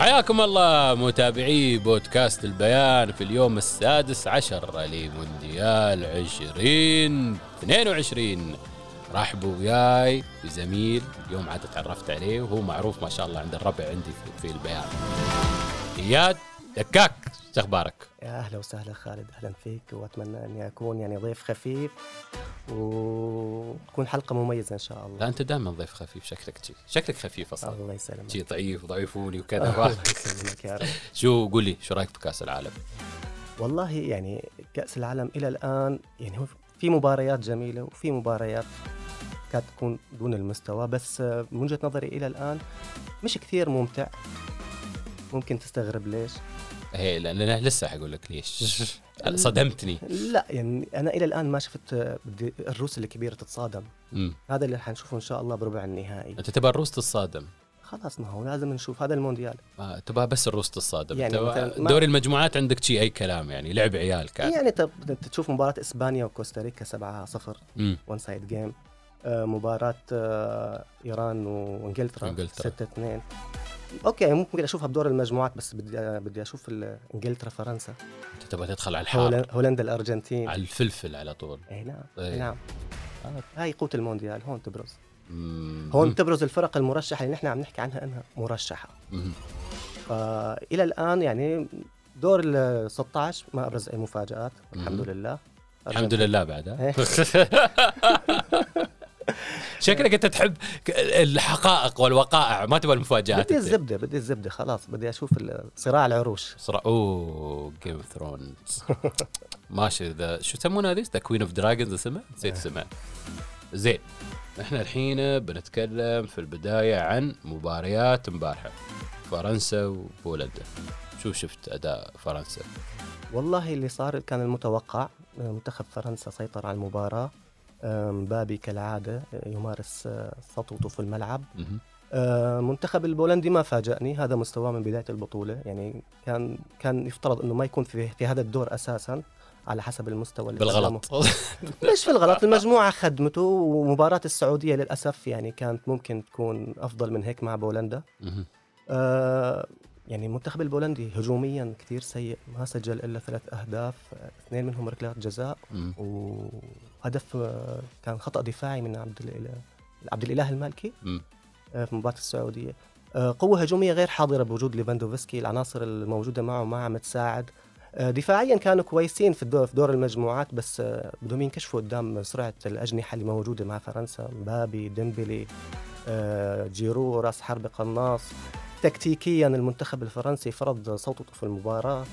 حياكم الله متابعي بودكاست البيان في اليوم السادس عشر لمونديال 2022 رحبوا وياي بزميل اليوم عاد تعرفت عليه وهو معروف ما شاء الله عند الربع عندي في, البيان. إياد دكاك. أخبارك؟ يا أهلا وسهلا خالد أهلا فيك وأتمنى اني اكون يعني ضيف خفيف وتكون حلقة مميزة إن شاء لا الله أنت دائما ضيف خفيف شكلك شي شكلك خفيف أصلا. الله يسلمك. شي ضعيف ضعيفوني وكذا. الله يسلمك يا رب. شو قول لي شو رأيك في كأس العالم؟ والله يعني كأس العالم إلى الآن يعني هو في مباريات جميلة وفي مباريات كانت تكون دون المستوى بس من وجهة نظري إلى الآن مش كثير ممتع. ممكن تستغرب ليش؟ هي لأن أنا لسه حقول لك ليش. صدمتني. لا يعني أنا إلى الآن ما شفت آه، بدي الروس الكبيرة تتصادم. مم. هذا اللي حنشوفه إن شاء الله بربع النهائي. أنت تبغى الروس تتصادم؟ خلاص ما هو لازم نشوف هذا المونديال. ما تبغى بس الروس تتصادم. يعني دوري المجموعات عندك شي أي كلام يعني لعب عيال كان. يعني تشوف مباراة إسبانيا وكوستاريكا 7 0 مم. one side game مباراة آه، إيران وإنجلترا إنجلترا. 6 2 okay ممكن أشوفها بدور المجموعات بس بدي آه، بدي أشوف إنجلترا فرنسا انت تبغى تدخل على الحار هول- هولندا الأرجنتين على الفلفل على طول اي نعم إيه. اي نعم هاي قوة المونديال هون تبرز مم. هون تبرز الفرق المرشحة اللي نحن عم نحكي عنها إنها مرشحة مم. فالى الآن يعني دور ال 16 ما أبرز أي مفاجآت مم. الحمد لله الحمد لله بعد؟ إيه. شكلك انت تحب الحقائق والوقائع ما تبغى المفاجآت بدي. الزبدة بدي الزبدة خلاص بدي أشوف صراع العروش صراحة أوه Game of Thrones ماشي the show يسمونها هذه؟ the queen of dragons اسمها؟ نسيت اسمها زين إحنا الحين بنتكلم في البداية عن مباريات امبارحة فرنسا وبولندا شو شفت أداء فرنسا؟ والله اللي صار كان المتوقع منتخب فرنسا سيطر على المباراة آه، مبابي كالعادة آه، يمارس آه، سطوته في الملعب. آه، منتخب البولندي ما فاجأني هذا مستواه من بداية البطولة يعني كان كان يفترض إنه ما يكون في في هذا الدور أساسا على حسب المستوى اللي. بالغلط مش في الغلط المجموعة خدمته ومباراة السعودية للأسف يعني كانت ممكن تكون أفضل من هيك مع بولندا. آه يعني المنتخب البولندي هجوميا كثير سيء ما سجل إلا ثلاث أهداف آه، اثنين منهم ركلات جزاء مهم. وهدف آه، كان خطأ دفاعي من عبد الإله عبد الإله المالكي. آه، في مباراة السعودية. آه، قوة هجومية غير حاضرة بوجود ليفاندوفسكي العناصر الموجودة معه ما عم تساعد دفاعيا كانوا كويسين في الدور, في دور المجموعات بس بدهم ينكشفوا قدام سرعة الأجنحة اللي موجودة مع فرنسا. مبابي ديمبلي جيرو راس حرب قناص. تكتيكيا المنتخب الفرنسي فرض صوته في المباراة. آه،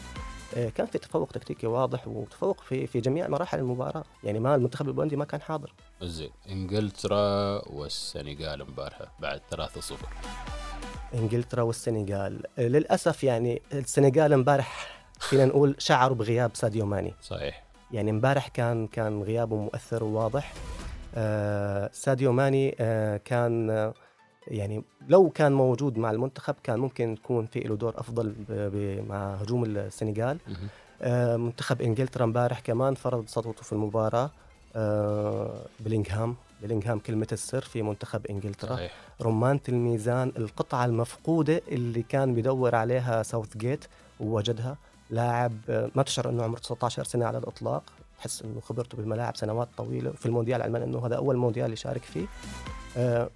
كان في تفوق تكتيكي واضح وتفوق في في جميع مراحل المباراة. يعني ما المنتخب البولندي ما كان حاضر. زين. إنجلترا والسنغال امبارحة بعد 3-0 إنجلترا والسنغال. آه، للأسف يعني السنغال امبارح فينا نقول شعروا بغياب ساديو ماني. صحيح. يعني امبارح كان كان غيابه مؤثر وواضح. آه ساديو ماني آه كان آه يعني لو كان موجود مع المنتخب كان ممكن يكون في له دور أفضل مع هجوم السنغال. آه منتخب إنجلترا امبارح كمان فرض سطوته في المباراة. آه بلينغهام. بلينغهام كلمة السر في منتخب إنجلترا. صحيح. رمانة الميزان القطعة المفقودة اللي كان بدور عليها ساوث جيت ووجدها. لاعب ما تشعر إنه عمره 19 سنة على الإطلاق. تحس إنه خبرته بالملاعب سنوات طويلة. في المونديال علما إنه هذا أول مونديال يشارك فيه.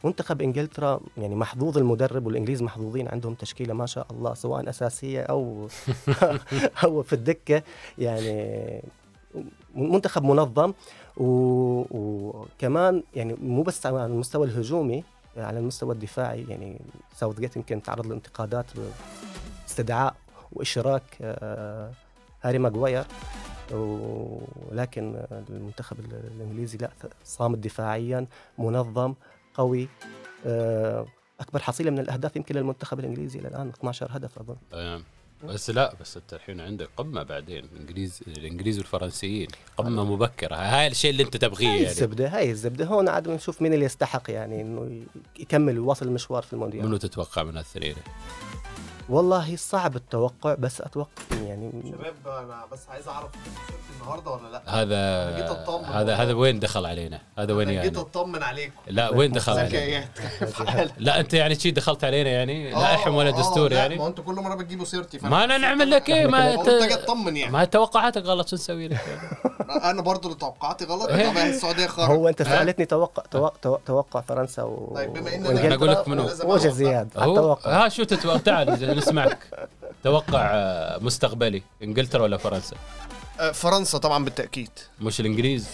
منتخب إنجلترا يعني محظوظ المدرب والإنجليز محظوظين عندهم تشكيلة ما شاء الله سواء أساسية أو أو في الدكة. يعني منتخب منظم وكمان يعني مو بس على المستوى الهجومي على المستوى الدفاعي. يعني ساوث جيت يمكن تعرض لانتقادات باستدعاء وإشراك آه، هاري ماجواير ولكن المنتخب الإنجليزي لا صامد دفاعيا منظم قوي. آه، أكبر حصيلة من الأهداف يمكن للمنتخب الإنجليزي إلى الآن 12 هدف أظن. بس لا بس أنت الحين عندك قمة بعدين الإنجليز الإنجليز والفرنسيين. قمة مبكرة. هاي الشيء اللي أنت تبغيه هاي يعني. الزبدة هاي الزبدة. هون عاد بنشوف مين اللي يستحق يعني إنه يكمل ويواصل المشوار في المونديال. منو تتوقع من هالثنين؟ والله صعب التوقع بس أتوقع يعني شباب أنا بس عايز أعرف النهارده ولا لأ هذا جيت أطمن هذا. هذا وين دخل علينا؟ هذا وين أنا جيت يعني؟ أطمن عليكم لا وين دخل علينا؟ لا أنت يعني شي دخلت علينا يعني لا احم ولا آه، دستور لا، ما يعني أنتوا كل مرة بتجيبوا سيرتي ما أنا نعمل لك إيه ما أنت أطمن يعني ما توقعاتك غلط شو نسوي لك يعني؟ أنا برضو اللي توقعاتي غلط. طبعا السعودية خرج هو أنت؟ سألتني توقع توقع, فرنسا و طيب بما ان أنا أقول لك منو؟ وجه زياد هو التوقع ها شو تتوقع تعال نسمعك. توقع آه، مستقبلي إنجلترا ولا فرنسا؟ آه، فرنسا طبعا بالتأكيد. مش الإنجليز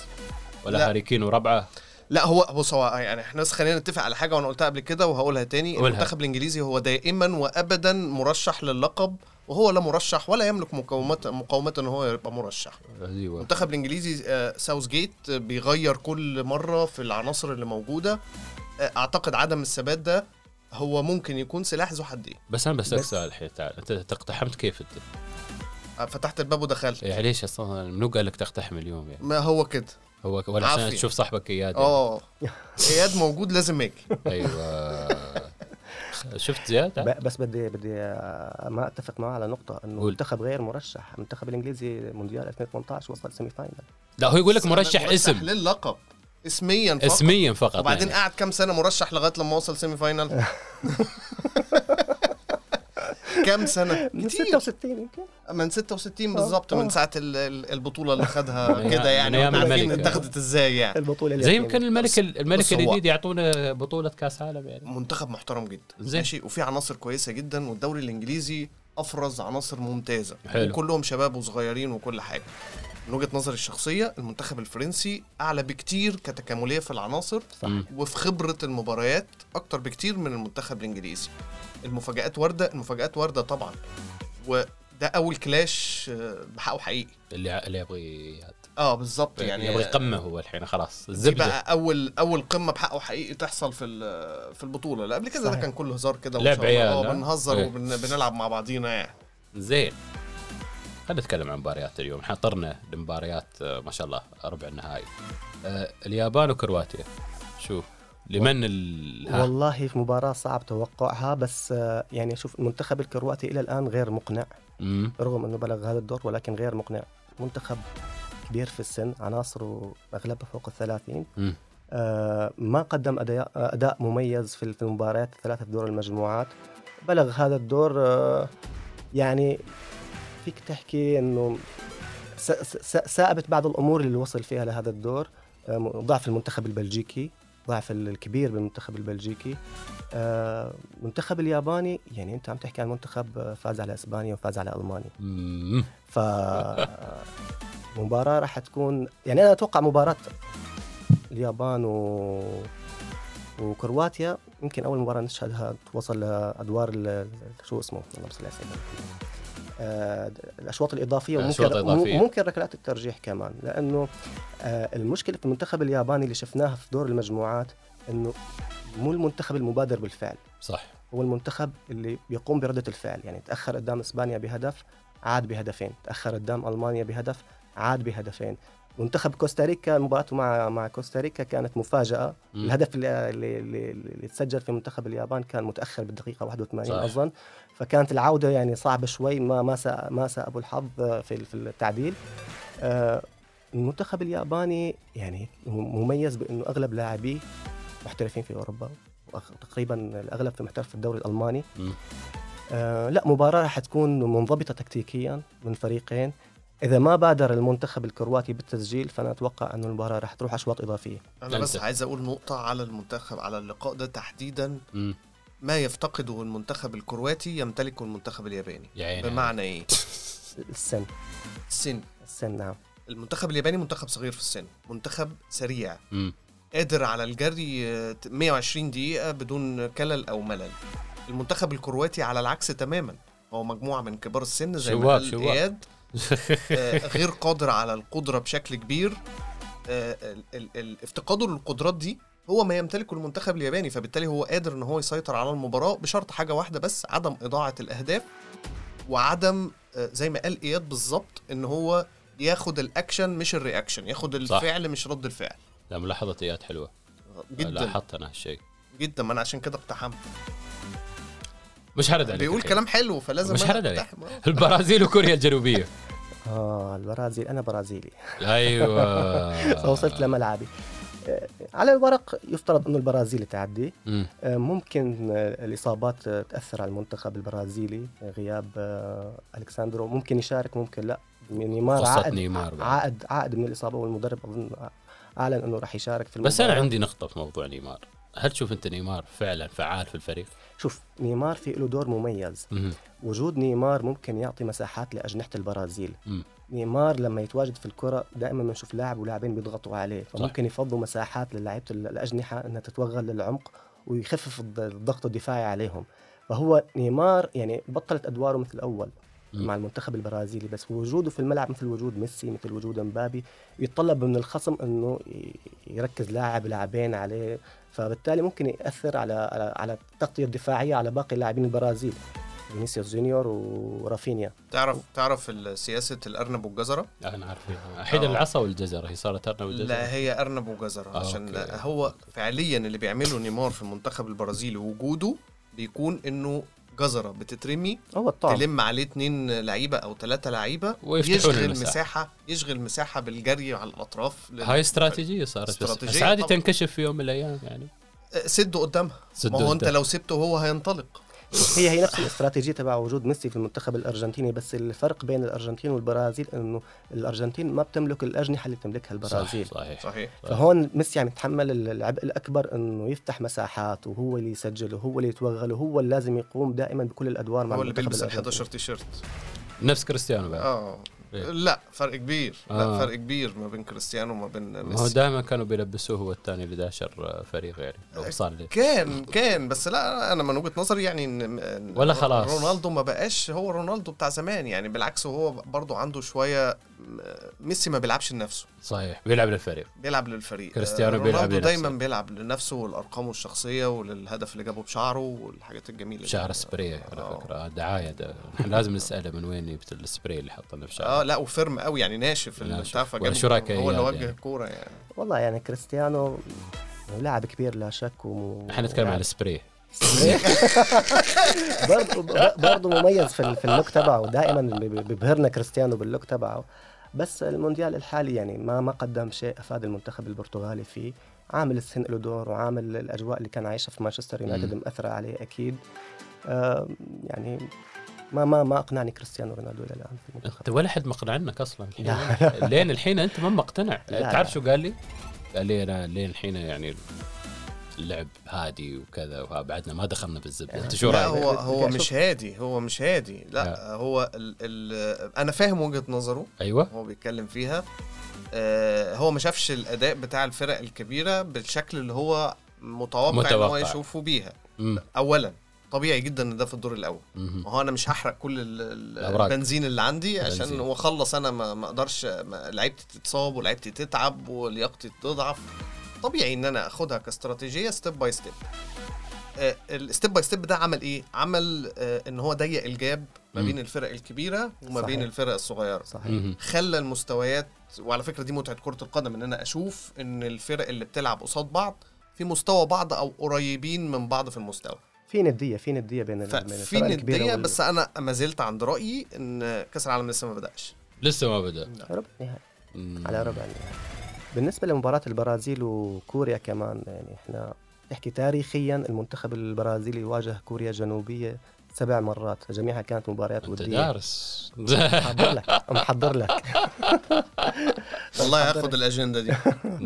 ولا لا. هاري كين وربعة؟ لا هو بص هو يعني إحنا بس خلينا نتفق على حاجة وأنا قلتها قبل كده وهقولها تاني. قولها. المنتخب الإنجليزي هو دائما وابدا مرشح للقب وهو لا مرشح ولا يملك مقومات مقومات إن هو يبقى مرشح. أيوه. المنتخب الإنجليزي آه، ساوث جيت بيغير كل مرة في العناصر اللي موجودة. أعتقد عدم الثبات ده هو ممكن يكون سلاح ذو حدين. بس أنا بسألك بس- سؤال الحين تعال. أنت تقتحمت كيف أنت؟ آه، فتحت الباب ودخلت. يعني ليش أصلا؟ منو قال لك تقتحم اليوم يعني؟ ما هو كده. هو ولا عشان عافية. تشوف صاحبك إياد يعني؟ آه إياد موجود لازم أجي أيوه. شفت زياد؟ بس بدي بدي آه، ما أتفق معه على نقطة إنه. المنتخب غير مرشح. المنتخب الإنجليزي مونديال 2018 وصل semi final. لا هو يقول لك مرشح اسم. للقب. اسميا فقط اسميا فقط وبعدين يعني. قعد كام سنة مرشح لغاية لما وصل semi final كام سنة من كتير 66 يمكن من 66 بالظبط من آه. ساعة ال- ال- البطولة اللي خدها من كده يعني عارفين الملك. اتخذت إزاي يعني البطولة زي اليتيمة. يمكن الملك الملك الجديد يعطونا بطولة كأس عالم يعني منتخب محترم جدا زين. ماشي وفي عناصر كويسة جدا والدوري الإنجليزي أفرز عناصر ممتازة حلو. وكلهم شباب وصغيرين وكل حاجة من وجهة نظري الشخصية المنتخب الفرنسي أعلى بكتير كتكاملية في العناصر صح. وفي خبرة المباريات أكتر بكتير من المنتخب الإنجليزي المفاجآت واردة المفاجآت واردة طبعا وده أول كلاش آه، بحقه حقيقي اللي اللي يبغي آه بالظبط يعني يبغى يقمه هو الحين خلاص الزبدة بقى أول أول قمة بحقه حقيقي تحصل في في البطولة لا قبل كده ده. كان كله هزار كده لعب. عيال،؟ بنهزر إيه. وبنلعب مع بعضينا يعني زين خلينا نتكلم عن مباريات اليوم. إحنا طرنا لمباريات آه، ما شاء الله ربع النهائي. آه، اليابان وكرواتيا. شو لمن ال؟ والله في مباراة صعب توقعها بس آه، يعني شوف المنتخب الكرواتي إلى الآن غير مقنع. مم. رغم أنه بلغ هذا الدور ولكن غير مقنع. منتخب كبير في السن عناصره أغلبها فوق الثلاثين. مم. آه، ما قدم أداء, أداء مميز في في المباريات الثلاثة في دور المجموعات. بلغ هذا الدور آه، يعني فيك تحكي أنه س- س- ثابت بعض الأمور اللي وصل فيها لهذا الدور. آه، ضعف المنتخب البلجيكي ضعف الكبير بالمنتخب البلجيكي. آه، المنتخب الياباني يعني أنت عم تحكي عن منتخب آه، فاز على إسبانيا وفاز على ألمانيا. ف مباراة راح تكون يعني أنا أتوقع مباراة اليابان و وكرواتيا يمكن أول مباراة نشهدها توصل لأدوار شو اسمه؟ اللهم صل على سيدنا. آه، الأشواط الإضافية وممكن الأشواط الإضافية. ممكن ركلات الترجيح كمان لأنه آه، المشكلة في المنتخب الياباني اللي شفناها في دور المجموعات إنه مو المنتخب المبادر بالفعل. صح. هو المنتخب اللي بيقوم بردة الفعل يعني تأخر قدام إسبانيا بهدف عاد بهدفين. تأخر قدام ألمانيا بهدف عاد بهدفين. منتخب كوستاريكا مباراته مع مع كوستاريكا كانت مفاجأة مم. الهدف اللي, اللي, اللي, اللي تسجل في منتخب اليابان كان متأخر بالدقيقة 81 صح. أظن فكانت العودة يعني صعبة شوي ما ما ساء ما ساء أبو الحظ في في التعديل آه، المنتخب الياباني يعني مميز بأنه أغلب لاعبيه محترفين في أوروبا تقريبا الأغلب في محترف في الدوري الألماني. آه لا مباراة راح تكون منضبطة تكتيكيا من فريقين إذا ما بادر المنتخب الكرواتي بالتسجيل فأنا أتوقع أن المباراة راح تروح أشواط إضافية. أنا بس. عايز أقول نقطة على المنتخب على اللقاء ده تحديدا مم. ما يفتقده المنتخب الكرواتي يمتلكه المنتخب الياباني. يا عيني. بمعنى إيه؟ السن. السن. السن نعم. المنتخب الياباني منتخب صغير في السن منتخب سريع. مم. قادر على الجري آه، 120 دقيقة بدون كلل أو ملل. المنتخب الكرواتي على العكس تماما. هو مجموعة من كبار السن زي ما شواب- قال شواب. آه، غير قادر على القدرة بشكل كبير. آه، افتقاده للقدرات دي هو ما يمتلكه المنتخب الياباني فبالتالي هو قادر إن هو يسيطر على المباراة بشرط حاجة واحدة بس عدم إضاعة الأهداف وعدم آه، زي ما قال إياد بالظبط إن هو ياخد الأكشن مش ال reaction ياخد الفعل مش رد الفعل. لا ملاحظة إياد حلوة. جدا. لاحظت أنا هالشيء. جدا ما أنا عشان كده اقتحمت مش هرد عليك. بيقول. كلام حلو فلازم مش هرد عليك. البرازيل وكوريا الجنوبية. آه البرازيل. أنا برازيلي. أيوه. فوصلت لملعبي. آه، على الورق يفترض أنه البرازيل تعدي. آه، ممكن آه، الإصابات تأثر على المنتخب البرازيلي. غياب الكساندرو ممكن يشارك ممكن لا. نيمار قصة عائد نيمار. عائد عائد من الإصابة والمدرب أظن أعلن أنه راح يشارك في المباراه بس أنا عندي نقطة في موضوع نيمار. هل تشوف أنت نيمار فعلا فعال في الفريق؟ شوف نيمار في له دور مميز مم. وجود نيمار ممكن يعطي مساحات لأجنحة البرازيل مم. نيمار لما يتواجد في الكرة دائما بنشوف لاعب ولاعبين بيضغطوا عليه فممكن يفضوا مساحات للاعيبة الأجنحة أنها تتوغل للعمق ويخفف الض- الضغط الدفاعي عليهم فهو نيمار يعني بطلت أدواره مثل الأول مم. مع المنتخب البرازيلي بس وجوده في الملعب مثل وجود ميسي مثل وجود مبابي يتطلب من الخصم إنه يركز لاعب لاعبين عليه فبالتالي ممكن يأثر على على, على التغطية الدفاعية على باقي لاعبين البرازيل فينيسيوس جونيور ورافينيا تعرف تعرف سياسة الأرنب والجزرة أنا عارف حيد آه. العصا والجزرة هي صارت أرنب والجزرة لا هي أرنب وجزرة آه، عشان okay. هو فعليا اللي بيعمله نيمار في المنتخب البرازيلي وجوده بيكون إنه جزرة بتترمي هو الطعم تلم عليه اتنين لعيبة أو ثلاثة لعيبة يشغل المساحة. مساحه يشغل مساحه بالجري على الأطراف لل- هاي استراتيجية صارت بس, بس استراتيجية عادي طبعاً. تنكشف في يوم من الأيام يعني سده قدامها سده ما هو أنت. لو سبته هو هينطلق هي هي نفس الاستراتيجية تبع وجود ميسي في المنتخب الأرجنتيني بس الفرق بين الأرجنتين والبرازيل إنه الأرجنتين ما بتملك الأجنحة اللي بتملكها البرازيل. صح صحيح. صحيح. فهون ميسي عم يتحمل العبء الأكبر إنه يفتح مساحات وهو اللي يسجل وهو اللي يتوغل وهو اللي لازم يقوم دائما بكل الأدوار مع هو اللي بيلبس ال الأرجنتيني. 11 تيشيرت. نفس كريستيانو بعد آه. إيه. لا فرق كبير لا آه. فرق كبير ما بين كريستيانو وما بين ما هو ميسي دائما كانوا بيلبسوه هو الثاني اللي داشر فريق يعني لو صار لي كان كان بس لا أنا من وجهة نظري يعني إن ولا خلاص. رونالدو ما بقاش هو رونالدو بتاع زمان يعني بالعكس هو برضو عنده شوية ميسي ما بيلعبش لنفسه صحيح بيلعب للفريق بيلعب للفريق كريستيانو آه، بيلعب رونالدو لنفسه. دايما بيلعب لنفسه والأرقام الشخصيه وللهدف اللي جابه بشعره والحاجات الجميلة. شعر سبراي على آه. فكرة دعاية ده إحنا لازم نسأله من وين جبت السبراي اللي حطنا في آه لا و firm قوي يعني ناشف. البتاع فجاب- هو اللي وجه يعني؟ الكورة يعني والله يعني كريستيانو لاعب كبير لا شك و... إحنا نتكلم عن السبراي برضه برضه مميز في في ال look تبعه دائما بي- بيبهرنا كريستيانو بال look تبعه بس المونديال الحالي يعني ما ما قدم شيء أفاد المنتخب البرتغالي فيه عامل السن له دور وعامل الأجواء اللي كان عايشها في مانشستر يونايتد. مأثرة عليه أكيد آه يعني ما ما ما أقنعني كريستيانو رونالدو إلى الآن في المنتخب أنت ولا حد مقنعنك أصلا لا. لين الحين أنت ما مقتنع. تعرف شو قال لي؟ قال لي أنا لين الحين يعني اللعب هادي وكذا وبعدنا ما دخلنا بالزبده أنت شو لا رأيك؟ هو هو. مش هادي هو مش هادي لا, لا. هو ال ال أنا فاهم وجهة نظره أيوه هو بيتكلم فيها آه هو ما شافش الأداء بتاع الفرق الكبيرة بالشكل اللي هو متوقع, إن هو متوقع. يشوفه بيها مم. اولا طبيعي جدا إن ده في الدور الأول. ما هو أنا مش هحرق كل. البنزين اللي عندي عشان. وأخلص أنا ما أقدرش لعيبتي تتصاب ولعيبتي تتعب ولياقتي تضعف طبيعي إن أنا أخدها كاستراتيجية step by step ال step by step ده عمل إيه عمل آه، إن هو ضيق ال gap ما. بين الفرق الكبيرة وما بين صحيح. الفرق الصغيرة صحيح. خلى المستويات وعلى فكرة دي متعة كرة القدم إن أنا أشوف إن الفرق اللي بتلعب قصاد بعض في مستوى بعض أو قريبين من بعض في المستوى في ندية في ندية بين الكبيرة ندية وال- بس أنا ما زلت عند رأيي إن كأس العالم لسه ما بدأش. لسه ما بدأ. ربع نهائي. على ربع النهائي. بالنسبة لمباراة البرازيل وكوريا كمان يعني إحنا نحكي تاريخيا المنتخب البرازيلي واجه كوريا الجنوبية سبع مرات جميعها كانت مباريات أنت ودية. دارس. محضر لك محضر لك. والله حضرت. هاخد الأجندة دي.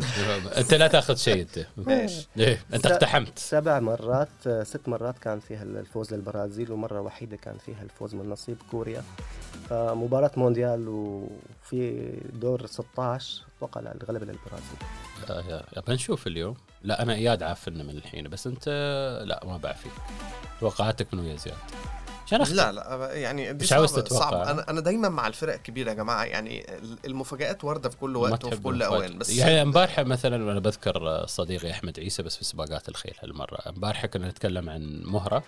أنت لا تأخذ شيء أنت. ماشي ليه أنت اقتحمت. سبع مرات ست مرات كان فيها الفوز للبرازيل ومرة وحيدة كان فيها الفوز من نصيب كوريا. فمباراة مونديال وفي دور 16 أتوقع لا الغلبة للبرازيل آه، بنشوف اليوم لا أنا إياد عافنا من الحين بس أنت لا ما بعفيك توقعاتك منو يا زياد عشان. لا لا يعني دي مش عاوز تتوقع. صعبة. أنا أنا دايما مع الفرق الكبيره يا جماعة يعني المفاجآت واردة في كل وقت وفي كل. أوان بس يعني امبارح مثلا أنا بذكر صديقي أحمد عيسى بس في سباقات الخيل هالمرة امبارح كنا نتكلم عن مهرة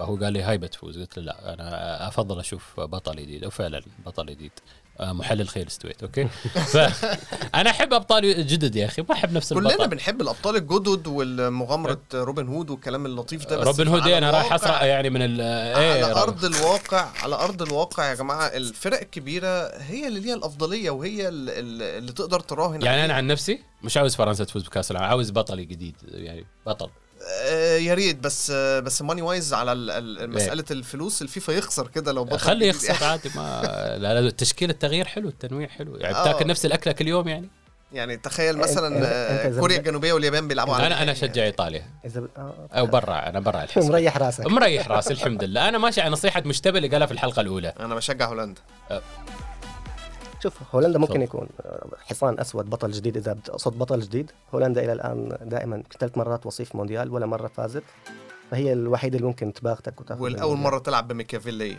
فهو قال لي هاي بتفوز. قلت له لا أنا أفضل أشوف بطل جديد. وفعلا بطل جديد. آه، محلل خيل استويت. أوكي؟ فانا أحب أبطال جدد يا أخي. ما أحب نفس كلنا البطل بنحب الأبطال الجدد والمغامرة روبن هود والكلام اللطيف ده. بس روبن هود إيه، أنا رايح أسرع يعني من ال إيه على أرض الواقع على أرض الواقع يا جماعة الفرق الكبيرة هي اللي ليها الأفضلية وهي ال- ال- اللي تقدر تراهن يعني عليها. أنا عن نفسي مش عاوز فرنسا تفوز بكأس العالم عاوز بطل جديد يعني بطل. يا ريت بس آه بس ماني وايز على ال- ال- مسألة الفلوس الفيفا يخسر كده لو بطل خلي. يخسر عادي ما لا لا التشكيل التغيير حلو التنويع حلو. يعني آه. بتاكل نفس الأكلة كل يوم يعني؟ يعني تخيل مثلا آه، كوريا الجنوبية واليابان بيلعبوا على أنا أنا أشجع إيطاليا. إذا ب- آه، أو برا أنا برا الحسبة مريح راسك. مريح راسي الحمد لله. أنا ماشي على نصيحة مشتبه اللي قالها في الحلقة الأولى. أنا بشجع هولندا. شوف هولندا ممكن تفضل. يكون آه، حصان أسود بطل جديد إذا بتقصد بطل جديد. هولندا إلى الآن دائما ثلاث مرات وصيف مونديال ولا مرة فازت. فهي الوحيدة اللي ممكن تباغتك وتاخذ والأول. مرة تلعب بميكافيلي.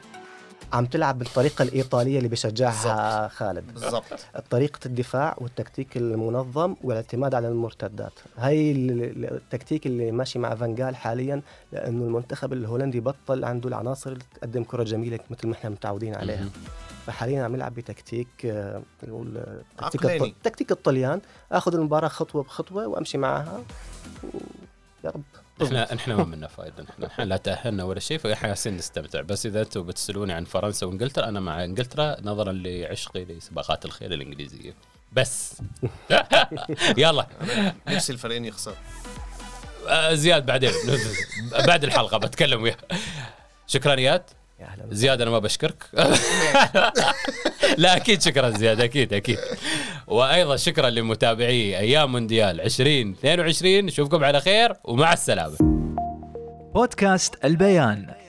عم تلعب بالطريقة الإيطالية اللي بشجعها خالد. بالظبط طريقة الدفاع والتكتيك المنظم والاعتماد على المرتدات. هاي ال- ال- التكتيك اللي ماشي مع فانجال حاليا لأنه المنتخب الهولندي بطل عنده العناصر اللي تقدم كرة جميلة مثل ما إحنا متعودين عليها. فحاليا عم يلعب بتكتيك نقول آه، تكتيك تكتيك الطليان. آخذ المباراة خطوة بخطوة وأمشي معها. يا رب. إحنا إحنا ما منا فائده إحنا إحنا لا تأهلنا ولا شيء فاحنا جالسين نستمتع. بس إذا أنتم بتسألوني عن فرنسا وإنجلترا أنا مع إنجلترا نظرا لعشقي لسباقات الخيل الإنجليزية. بس. يلا. نفسي الفريقين يخسروا. آه، زياد بعدين. بعد الحلقة بتكلم وياه. شكرا إياد. يا أهلا زياد أنا ما بشكرك. لا أكيد شكرا زياد أكيد أكيد. وأيضا شكرا لمتابعي أيام مونديال 2022 نشوفكم على خير ومع السلامة. بودكاست البيان.